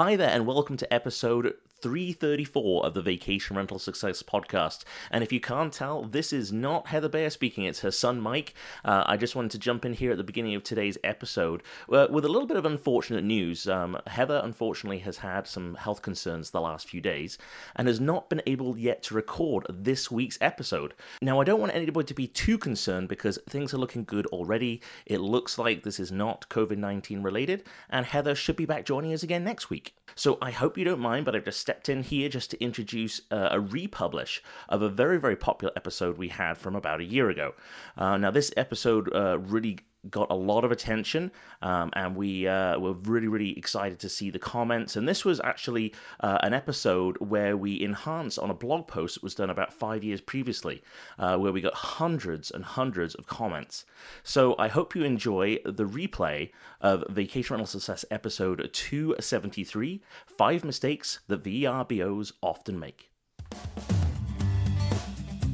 Hi there, and welcome to episode 334 of the Vacation Rental Success podcast. And if you can't tell, this is not Heather Bayer speaking, it's her son Mike. Uh, I just wanted to jump in here at the beginning of today's episode uh, with a little bit of unfortunate news. Um, Heather, unfortunately, has had some health concerns the last few days and has not been able yet to record this week's episode. Now, I don't want anybody to be too concerned because things are looking good already. It looks like this is not COVID 19 related, and Heather should be back joining us again next week. So I hope you don't mind, but I've just stepped in here just to introduce uh, a republish of a very, very popular episode we had from about a year ago. Uh, now, this episode uh, really got a lot of attention, um, and we uh, were really, really excited to see the comments. And this was actually uh, an episode where we enhanced on a blog post that was done about five years previously, uh, where we got hundreds and hundreds of comments. So I hope you enjoy the replay of Vacation Rental Success episode 273 Five Mistakes That VRBOs Often Make.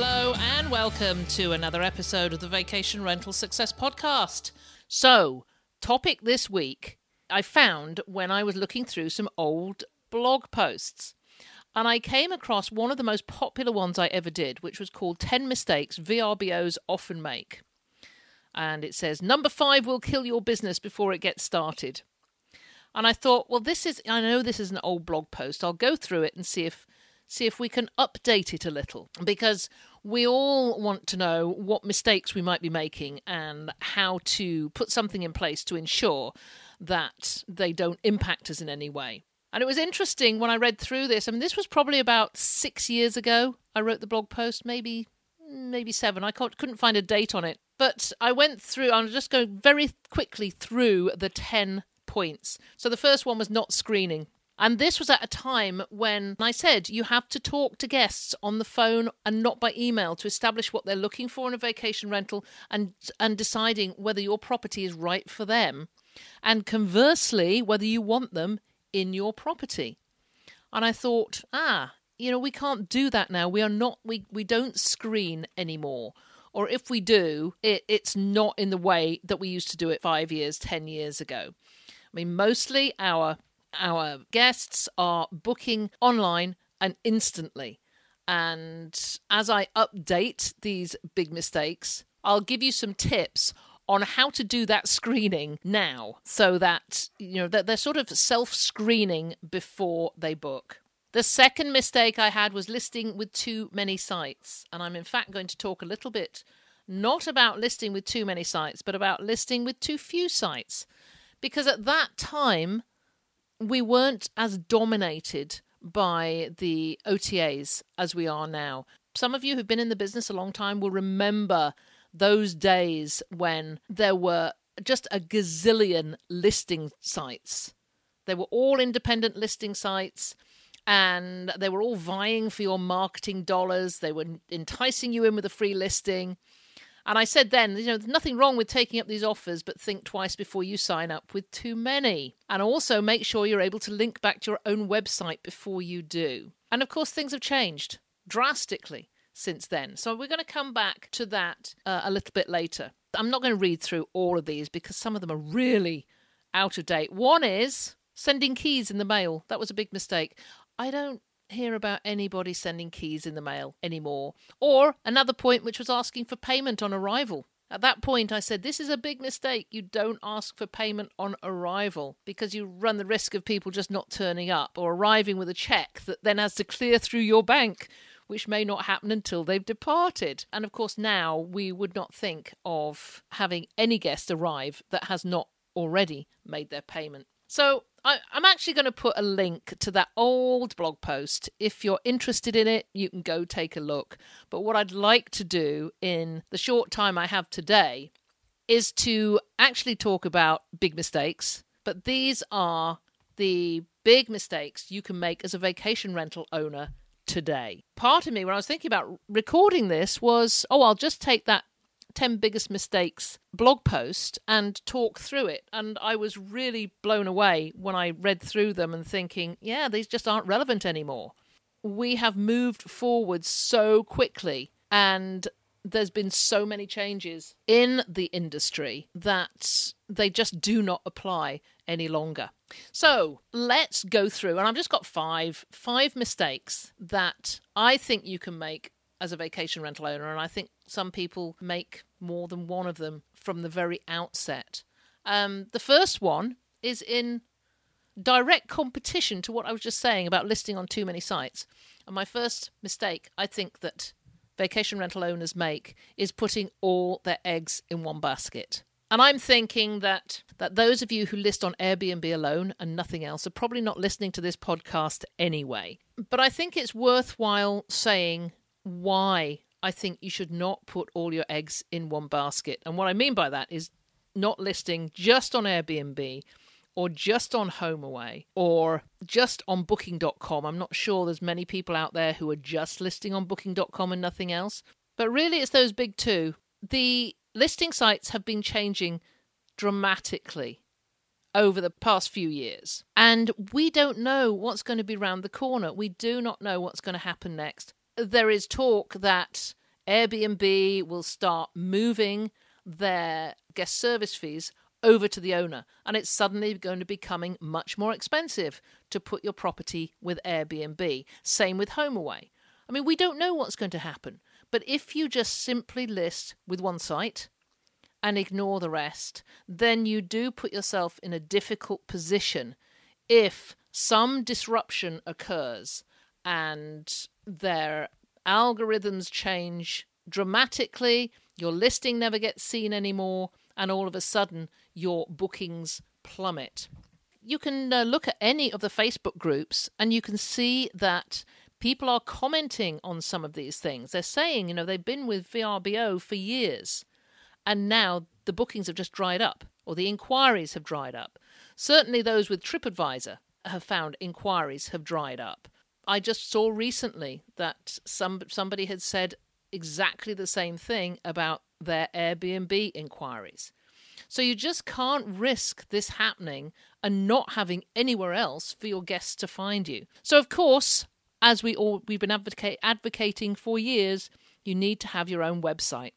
Hello and welcome to another episode of the Vacation Rental Success Podcast. So, topic this week I found when I was looking through some old blog posts. And I came across one of the most popular ones I ever did, which was called 10 Mistakes VRBOs Often Make. And it says, Number five will kill your business before it gets started. And I thought, well, this is, I know this is an old blog post. I'll go through it and see if see if we can update it a little because we all want to know what mistakes we might be making and how to put something in place to ensure that they don't impact us in any way. And it was interesting when I read through this. I mean, this was probably about six years ago. I wrote the blog post, maybe maybe seven. I couldn't find a date on it, but I went through. I'm just going very quickly through the ten points. So the first one was not screening. And this was at a time when I said you have to talk to guests on the phone and not by email to establish what they're looking for in a vacation rental and and deciding whether your property is right for them and conversely whether you want them in your property. And I thought, ah, you know, we can't do that now. We are not we we don't screen anymore. Or if we do, it, it's not in the way that we used to do it five years, ten years ago. I mean, mostly our our guests are booking online and instantly. And as I update these big mistakes, I'll give you some tips on how to do that screening now so that you know that they're sort of self-screening before they book. The second mistake I had was listing with too many sites, and I'm in fact going to talk a little bit not about listing with too many sites, but about listing with too few sites. Because at that time, we weren't as dominated by the OTAs as we are now. Some of you who've been in the business a long time will remember those days when there were just a gazillion listing sites. They were all independent listing sites and they were all vying for your marketing dollars. They were enticing you in with a free listing. And I said then, you know, there's nothing wrong with taking up these offers, but think twice before you sign up with too many. And also make sure you're able to link back to your own website before you do. And of course, things have changed drastically since then. So we're going to come back to that uh, a little bit later. I'm not going to read through all of these because some of them are really out of date. One is sending keys in the mail. That was a big mistake. I don't hear about anybody sending keys in the mail anymore. Or another point, which was asking for payment on arrival. At that point, I said, This is a big mistake. You don't ask for payment on arrival because you run the risk of people just not turning up or arriving with a check that then has to clear through your bank, which may not happen until they've departed. And of course, now we would not think of having any guest arrive that has not already made their payment. So I, am actually going to put a link to that old blog post. If you're interested in it, you can go take a look. But what I'd like to do in the short time I have today is to actually talk about big mistakes, But these are the big mistakes you can make as a vacation rental owner today. Part of me, when I was thinking about recording this, was oh, I'll just take that 10 biggest mistakes blog post and talk through it. And I was really blown away when I read through them and thinking, yeah, these just aren't relevant anymore. We have moved forward so quickly and there's been so many changes in the industry that they just do not apply any longer. So let's go through, and I've just got five five mistakes that I think you can make as a vacation rental owner, and I think some people make more than one of them from the very outset. Um, the first one is in direct competition to what I was just saying about listing on too many sites. And my first mistake, I think that vacation rental owners make is putting all their eggs in one basket. And I'm thinking that that those of you who list on Airbnb alone and nothing else are probably not listening to this podcast anyway. But I think it's worthwhile saying why I think you should not put all your eggs in one basket. And what I mean by that is not listing just on Airbnb or just on HomeAway or just on booking.com. I'm not sure there's many people out there who are just listing on booking.com and nothing else. But really it's those big two. The listing sites have been changing dramatically over the past few years. And we don't know what's going to be round the corner. We do not know what's going to happen next. There is talk that Airbnb will start moving their guest service fees over to the owner, and it's suddenly going to be becoming much more expensive to put your property with Airbnb. Same with HomeAway. I mean, we don't know what's going to happen, but if you just simply list with one site and ignore the rest, then you do put yourself in a difficult position if some disruption occurs and their algorithms change dramatically, your listing never gets seen anymore, and all of a sudden your bookings plummet. You can uh, look at any of the Facebook groups and you can see that people are commenting on some of these things. They're saying, you know, they've been with VRBO for years and now the bookings have just dried up or the inquiries have dried up. Certainly those with TripAdvisor have found inquiries have dried up. I just saw recently that some somebody had said exactly the same thing about their Airbnb inquiries. So you just can't risk this happening and not having anywhere else for your guests to find you. So of course, as we all we've been advocate, advocating for years, you need to have your own website.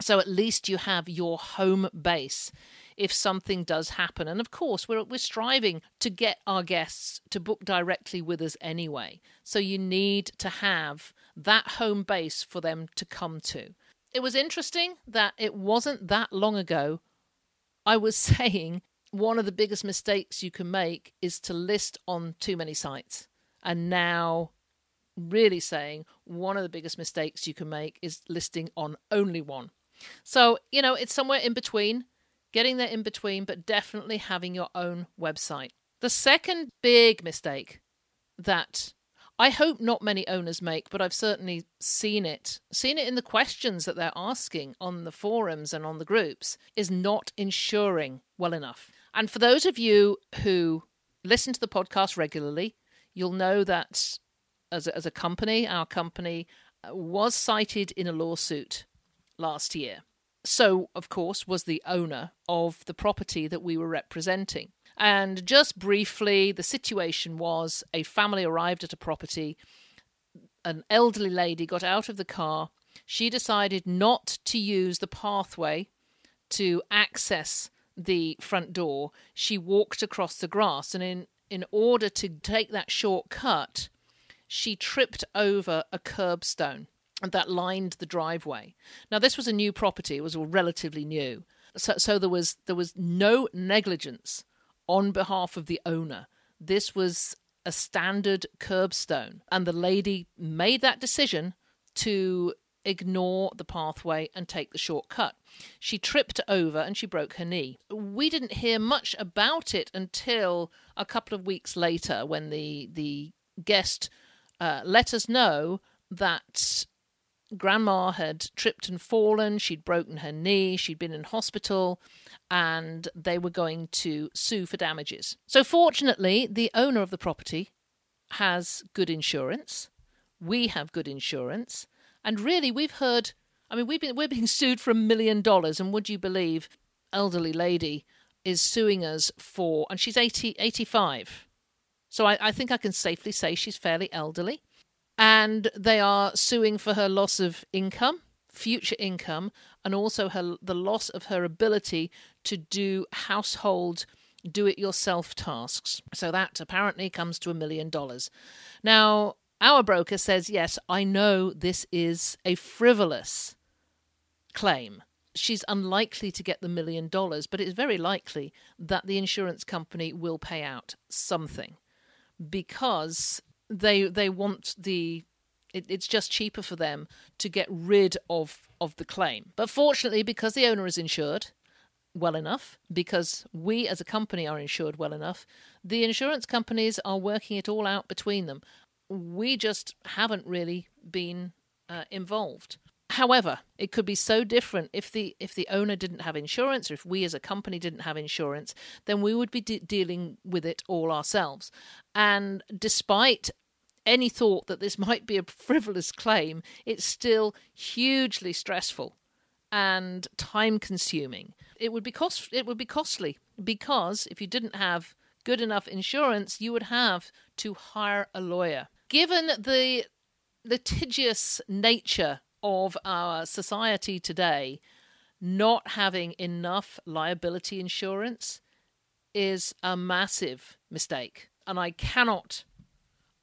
So at least you have your home base if something does happen. And of course, we're, we're striving to get our guests to book directly with us anyway. So you need to have that home base for them to come to. It was interesting that it wasn't that long ago I was saying one of the biggest mistakes you can make is to list on too many sites. And now, really saying one of the biggest mistakes you can make is listing on only one. So, you know, it's somewhere in between, getting there in between, but definitely having your own website. The second big mistake that I hope not many owners make, but I've certainly seen it, seen it in the questions that they're asking on the forums and on the groups, is not insuring well enough. And for those of you who listen to the podcast regularly, you'll know that as a, as a company, our company uh, was cited in a lawsuit last year. So, of course, was the owner of the property that we were representing. And just briefly, the situation was a family arrived at a property. An elderly lady got out of the car. She decided not to use the pathway to access the front door. She walked across the grass, and in, in order to take that shortcut, she tripped over a curbstone that lined the driveway. Now, this was a new property; it was all relatively new, so, so there was there was no negligence on behalf of the owner. This was a standard curbstone, and the lady made that decision to ignore the pathway and take the shortcut. She tripped over and she broke her knee. We didn't hear much about it until a couple of weeks later when the the guest uh, let us know that grandma had tripped and fallen, she'd broken her knee, she'd been in hospital, and they were going to sue for damages. So, fortunately, the owner of the property has good insurance. We have good insurance. And really, we've heard I mean, we've been, we're being sued for a million dollars, and would you believe, elderly lady is suing us for, and she's 80, 85. So I, I think I can safely say she's fairly elderly. And they are suing for her loss of income, future income, and also her the loss of her ability to do household do it yourself tasks. So that apparently comes to a million dollars. Now, our broker says, yes, I know this is a frivolous claim. She's unlikely to get the million dollars, but it's very likely that the insurance company will pay out something because they they want the it, it's just cheaper for them to get rid of of the claim. But fortunately, because the owner is insured well enough, because we as a company are insured well enough, the insurance companies are working it all out between them. We just haven't really been uh, involved. However, it could be so different if the if the owner didn't have insurance or if we as a company didn't have insurance, then we would be de- dealing with it all ourselves. And despite any thought that this might be a frivolous claim, it's still hugely stressful and time consuming. It would be cost it would be costly because if you didn't have good enough insurance, you would have to hire a lawyer. Given the litigious nature of our society today not having enough liability insurance is a massive mistake. And I cannot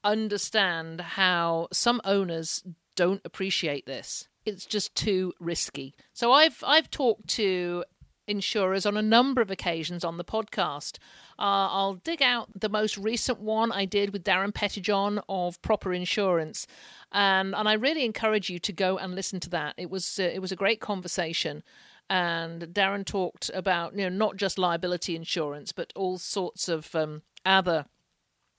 understand how some owners don't appreciate this. It's just too risky. So I've I've talked to insurers on a number of occasions on the podcast. Uh, I'll dig out the most recent one I did with Darren Pettijohn of Proper Insurance, and and I really encourage you to go and listen to that. It was uh, it was a great conversation, and Darren talked about you know not just liability insurance but all sorts of um, other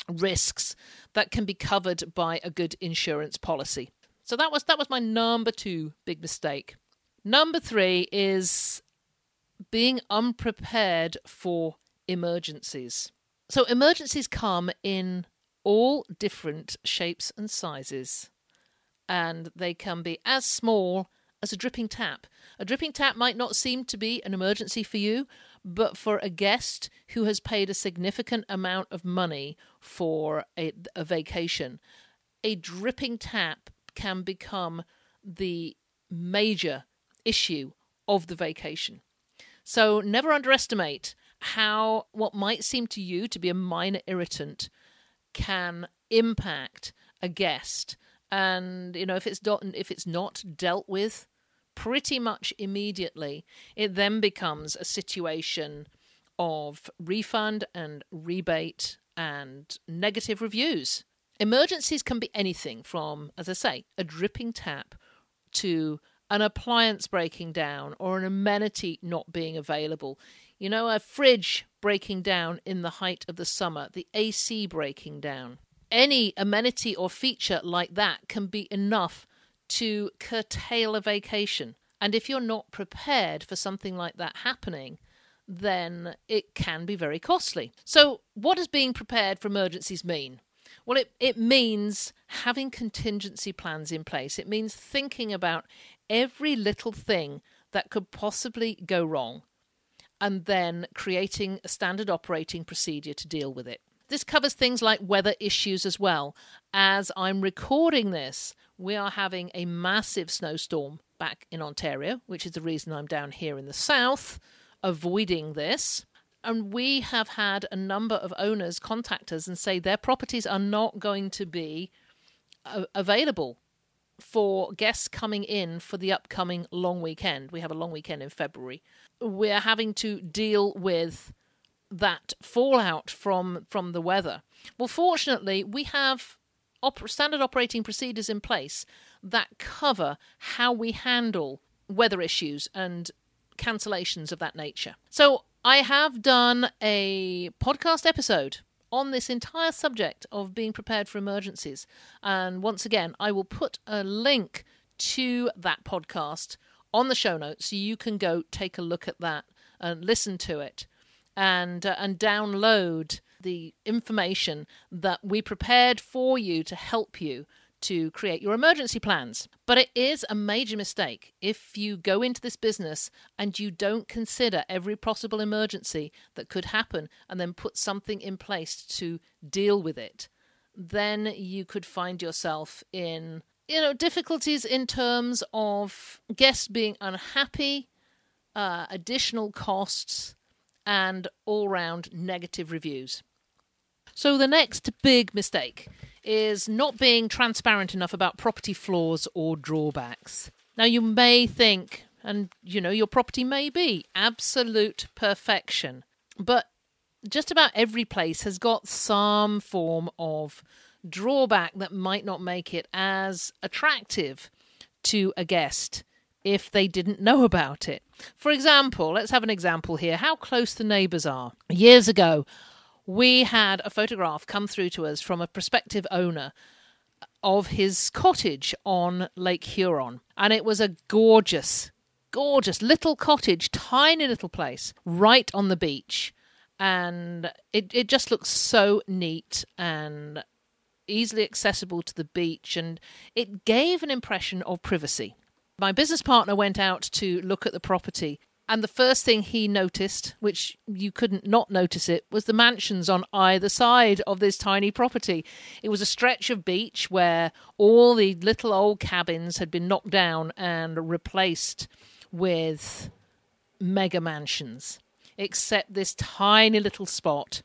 risks that can be covered by a good insurance policy. So that was that was my number two big mistake. Number three is being unprepared for emergencies. So, emergencies come in all different shapes and sizes, and they can be as small as a dripping tap. A dripping tap might not seem to be an emergency for you, but for a guest who has paid a significant amount of money for a, a vacation, a dripping tap can become the major issue of the vacation. So never underestimate how what might seem to you to be a minor irritant can impact a guest. And you know, if it's not if it's not dealt with pretty much immediately, it then becomes a situation of refund and rebate and negative reviews. Emergencies can be anything from, as I say, a dripping tap to an appliance breaking down or an amenity not being available. You know, a fridge breaking down in the height of the summer, the AC breaking down. Any amenity or feature like that can be enough to curtail a vacation. And if you're not prepared for something like that happening, then it can be very costly. So, what does being prepared for emergencies mean? Well, it, it means having contingency plans in place. It means thinking about every little thing that could possibly go wrong and then creating a standard operating procedure to deal with it. This covers things like weather issues as well. As I'm recording this, we are having a massive snowstorm back in Ontario, which is the reason I'm down here in the south avoiding this. And we have had a number of owners contact us and say their properties are not going to be uh, available for guests coming in for the upcoming long weekend. We have a long weekend in February. We're having to deal with that fallout from from the weather. Well, fortunately, we have op- standard operating procedures in place that cover how we handle weather issues and cancellations of that nature. So, I have done a podcast episode on this entire subject of being prepared for emergencies. And once again, I will put a link to that podcast on the show notes so you can go take a look at that and listen to it and uh, and download the information that we prepared for you to help you to create your emergency plans. But it is a major mistake if you go into this business and you don't consider every possible emergency that could happen and then put something in place to deal with it. Then you could find yourself in you know difficulties in terms of guests being unhappy, uh, additional costs, and all round negative reviews. So, the next big mistake is not being transparent enough about property flaws or drawbacks. Now, you may think, and you know, your property may be absolute perfection, but just about every place has got some form of drawback that might not make it as attractive to a guest if they didn't know about it. For example, let's have an example here how close the neighbours are. Years ago, we had a photograph come through to us from a prospective owner of his cottage on Lake Huron. And it was a gorgeous, gorgeous little cottage, tiny little place right on the beach. And it, it just looks so neat and easily accessible to the beach. And it gave an impression of privacy. My business partner went out to look at the property and the first thing he noticed, which you couldn't not notice it, was the mansions on either side of this tiny property. It was a stretch of beach where all the little old cabins had been knocked down and replaced with mega mansions, except this tiny little spot,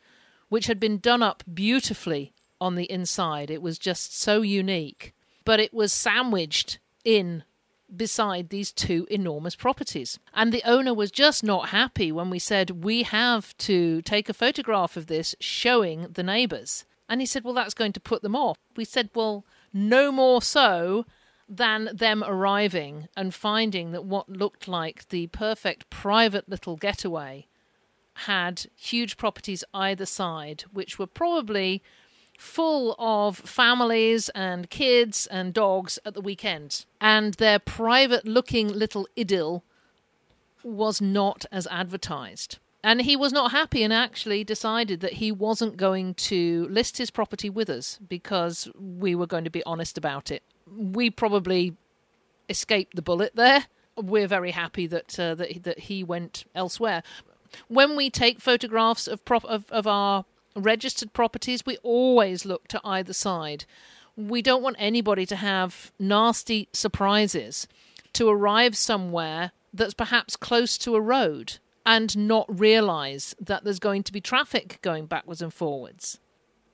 which had been done up beautifully on the inside. It was just so unique. But it was sandwiched in beside these two enormous properties. And the owner was just not happy when we said, We have to take a photograph of this showing the neighbours. And he said, Well, that's going to put them off. We said, Well, no more so than them arriving and finding that what looked like the perfect private little getaway had huge properties either side, which were probably full of families and kids and dogs at the weekend. And their private looking little idyll was not as advertised. And he was not happy and actually decided that he wasn't going to list his property with us because we were going to be honest about it. We probably escaped the bullet there. We're very happy that uh, that that he went elsewhere. When we take photographs of prop of, of our registered properties, we always look to either side. We don't want anybody to have nasty surprises to arrive somewhere that's perhaps close to a road and not realize that there's going to be traffic going backwards and forwards.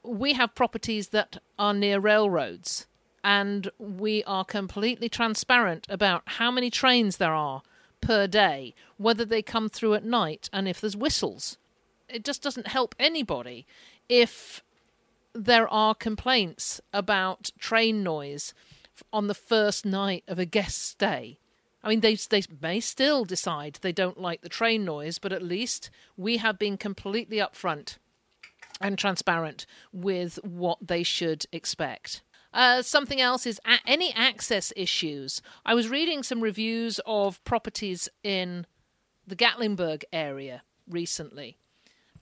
We have properties that are near railroads, and we are completely transparent about how many trains there are per day, whether they come through at night, and if there's whistles it just doesn't help anybody if there are complaints about train noise on the first night of a guest stay. I mean, they, they may still decide they don't like the train noise, but at least we have been completely upfront and transparent with what they should expect. Uh, something else is any access issues. I was reading some reviews of properties in the Gatlinburg area recently,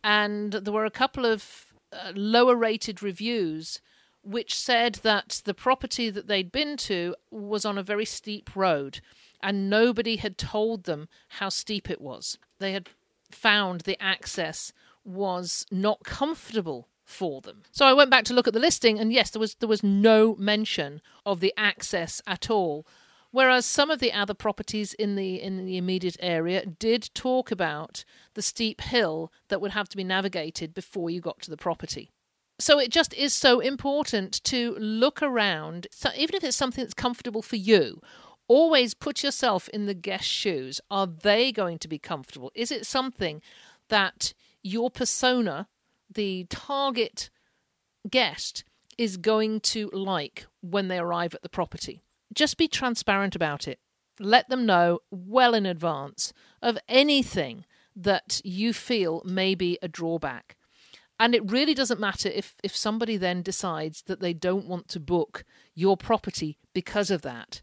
and there were a couple of uh, lower rated reviews which said that the property that they'd been to was on a very steep road and nobody had told them how steep it was. They had found the access was not comfortable for them. So I went back to look at the listing and yes there was there was no mention of the access at all Whereas some of the other properties in the in the immediate area did talk about the steep hill that would have to be navigated before you got to the property. So it just is so important to look around, so even if it's something that's comfortable for you. Always put yourself in the guest's shoes. Are they going to be comfortable? Is it something that your persona, the target guest, is going to like when they arrive at the property? Just be transparent about it. Let them know well in advance of anything that you feel may be a drawback. And it really doesn't matter if, if somebody then decides that they don't want to book your property because of that.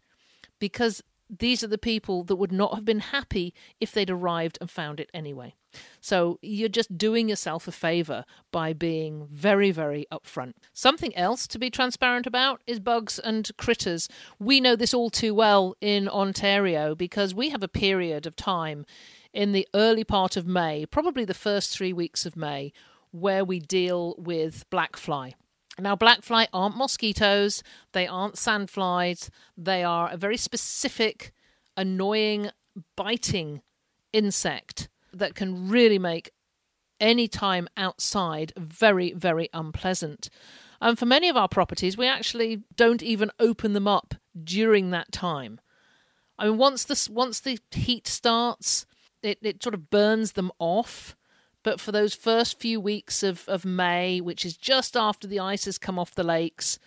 because these are the people that would not have been happy if they'd arrived and found it anyway. So you're just doing yourself a favor by being very, very upfront. Something else to be transparent about is bugs and critters. We know this all too well in Ontario because we have a period of time in the early part of May, probably the first three weeks of May, where we deal with black fly. Now, black fly aren't mosquitoes, they aren't sandflies, they are a very specific, annoying, biting insect that can really make any time outside very, very unpleasant. And for many of our properties, we actually don't even open them up during that time. I mean, once the once the heat starts, it, it sort of burns them off. But for those first few weeks of, of May, which is just after the ice has come off the lakes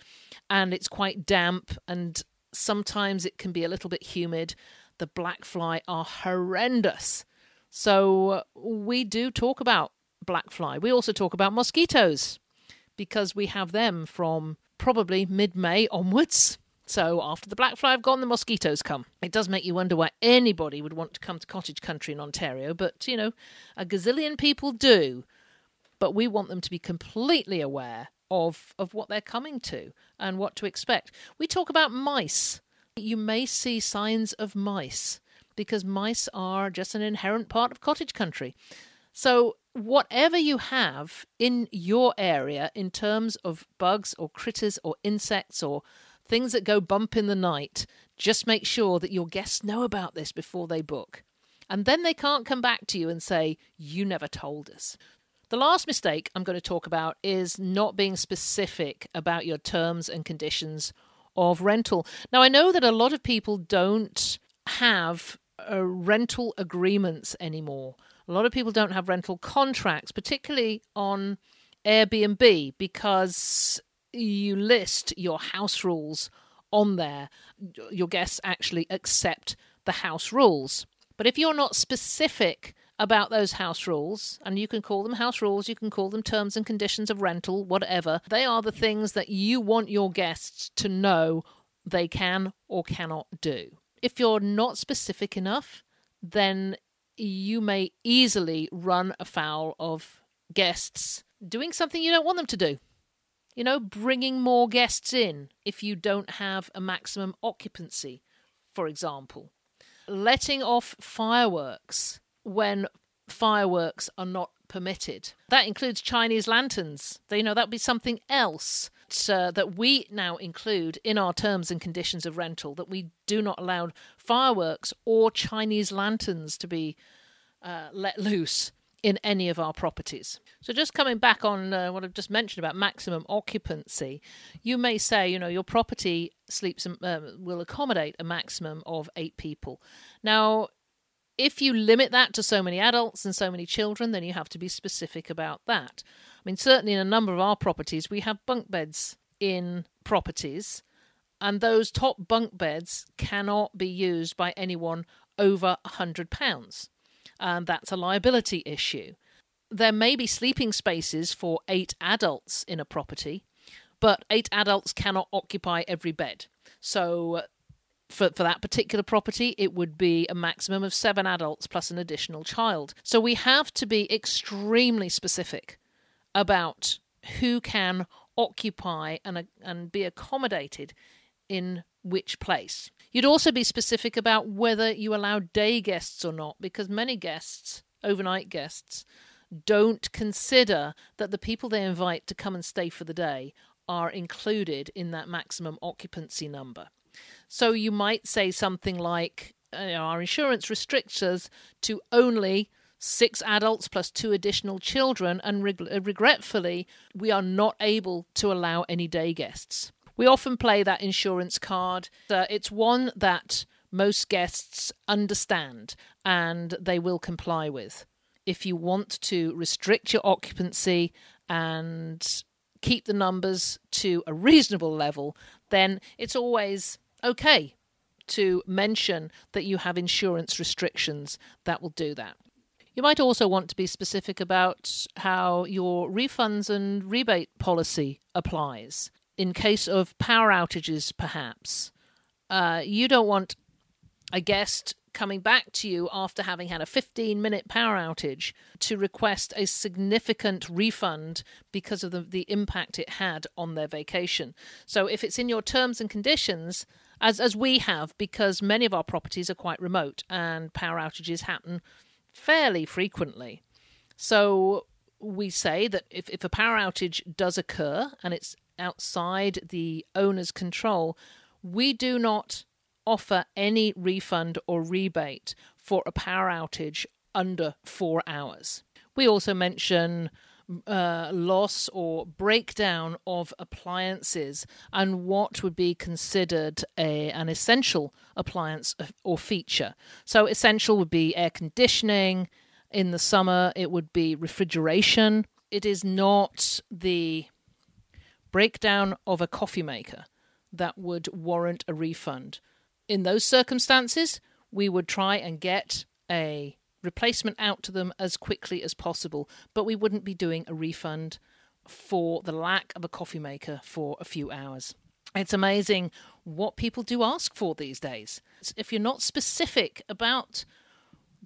and it's quite damp and sometimes it can be a little bit humid, the black fly are horrendous. So we do talk about black fly. We also talk about mosquitoes because we have them from probably mid May onwards. So after the black fly have gone, the mosquitoes come. It does make you wonder why anybody would want to come to cottage country in Ontario, but you know, a gazillion people do. But we want them to be completely aware of of what they're coming to and what to expect. We talk about mice. You may see signs of mice because mice are just an inherent part of cottage country. So whatever you have in your area in terms of bugs or critters or insects or things that go bump in the night, just make sure that your guests know about this before they book. And then they can't come back to you and say, You never told us. The last mistake I'm going to talk about is not being specific about your terms and conditions of rental. Now, I know that a lot of people don't have uh, rental agreements anymore. A lot of people don't have rental contracts, particularly on Airbnb, because you list your house rules on there, your guests actually accept the house rules. But if you're not specific about those house rules, and you can call them house rules, you can call them terms and conditions of rental, whatever, they are the things that you want your guests to know they can or cannot do. If you're not specific enough, then you may easily run afoul of guests doing something you don't want them to do you know, bringing more guests in if you don't have a maximum occupancy, for example. Letting off fireworks when fireworks are not permitted. That includes Chinese lanterns. You know, that would be something else uh, that we now include in our terms and conditions of rental that we do not allow fireworks or Chinese lanterns to be uh, let loose in any of our properties. So, just coming back on uh, what I've just mentioned about maximum occupancy, you may say, you know, your property sleeps uh, will accommodate a maximum of eight people. Now, if you limit that to so many adults and so many children, then you have to be specific about that. I mean, certainly in a number of our properties, we have bunk beds in properties, and those top bunk beds cannot be used by anyone over a hundred pounds and that's a liability issue. There may be sleeping spaces for eight adults in a property, but eight adults cannot occupy every bed. So, uh, for, for that particular property, it would be a maximum of seven adults plus an additional child. So, we have to be extremely specific about who can occupy and, uh, and be accommodated in which place. You'd also be specific about whether you allow day guests or not, because many guests, overnight guests, don't consider that the people they invite to come and stay for the day are included in that maximum occupancy number. So you might say something like, uh, our insurance restricts us to only six adults plus two additional children, and regretfully, we are not able to allow any day guests. We often play that insurance card. Uh, it's one that most guests understand and they will comply with. If you want to restrict your occupancy and keep the numbers to a reasonable level, then it's always okay to mention that you have insurance restrictions that will do that. You might also want to be specific about how your refunds and rebate policy applies in case of power outages, perhaps, uh, you don't want a guest coming back to you after having had a 15 minute power outage to request a significant refund because of the, the impact it had on their vacation. So, if it's in your terms and conditions, as, as we have, because many of our properties are quite remote and power outages happen fairly frequently. So, we say that if, if a power outage does occur and it's outside the owner's control, we do not offer any refund or rebate for a power outage under four hours. We also mention uh, loss or breakdown of appliances and what would be considered a, an essential appliance or feature. So, essential would be air conditioning. In the summer, it would be refrigeration. It is not the breakdown of a coffee maker that would warrant a refund in those circumstances, we would try and get a replacement out to them as quickly as possible, but we wouldn't be doing a refund for the lack of a coffee maker for a few hours. It's amazing what people do ask for these days. If you're not specific about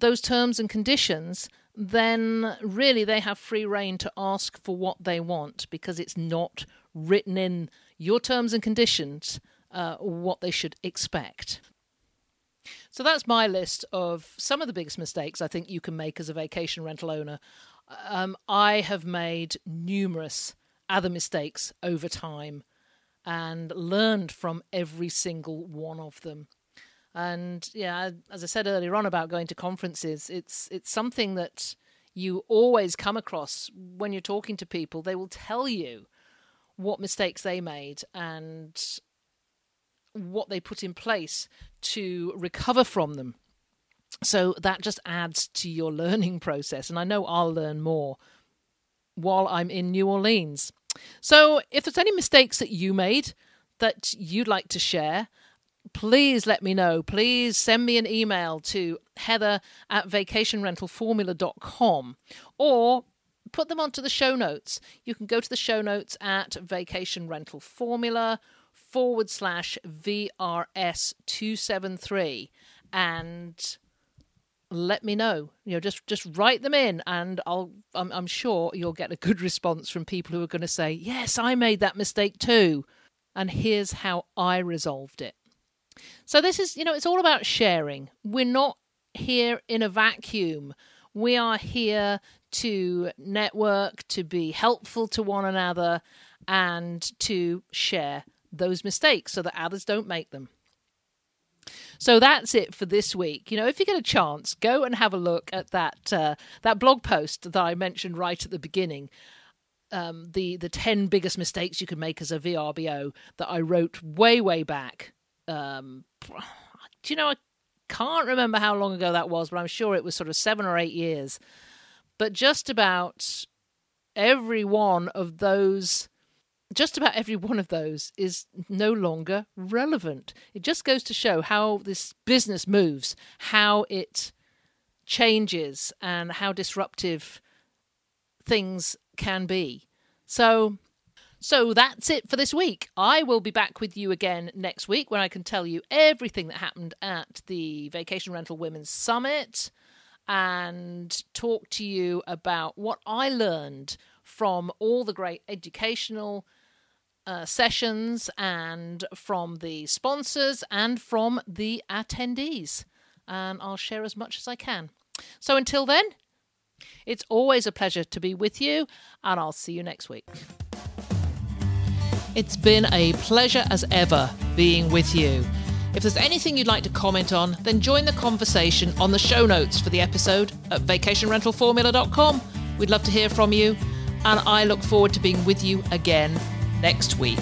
those terms and conditions, then really they have free reign to ask for what they want because it's not written in your terms and conditions uh, what they should expect. So that's my list of some of the biggest mistakes I think you can make as a vacation rental owner. Um, I have made numerous other mistakes over time and learned from every single one of them. And yeah, as I said earlier on about going to conferences, it's it's something that you always come across when you're talking to people. They will tell you what mistakes they made and what they put in place to recover from them. So that just adds to your learning process. And I know I'll learn more while I'm in New Orleans. So if there's any mistakes that you made that you'd like to share, please let me know. Please send me an email to heather at vacationrentalformula.com or put them onto the show notes. You can go to the show notes at Vacation Rental Formula forward slash VRS273 and let me know. You know, just just write them in, and I'll. I'm, I'm, sure you'll get a good response from people who are going to say, "Yes, I made that mistake too," and here's how I resolved it. So this is, you know, it's all about sharing. We're not here in a vacuum. We are here to network, to be helpful to one another, and to share those mistakes so that others don't make them. So that's it for this week. You know, if you get a chance, go and have a look at that uh, that blog post that I mentioned right at the beginning. Um, the the ten biggest mistakes you can make as a VRBO that I wrote way way back. Um, do you know I can't remember how long ago that was, but I'm sure it was sort of seven or eight years. But just about every one of those just about every one of those is no longer relevant. It just goes to show how this business moves, how it changes, and how disruptive things can be. So, so that's it for this week. I will be back with you again next week when I can tell you everything that happened at the Vacation Rental Women's Summit and talk to you about what I learned from all the great educational uh, sessions and from the sponsors and from the attendees. And I'll share as much as I can. So until then, it's always a pleasure to be with you, and I'll see you next week. It's been a pleasure as ever being with you. If there's anything you'd like to comment on, then join the conversation on the show notes for the episode at vacationrentalformula.com. We'd love to hear from you, and I look forward to being with you again next week.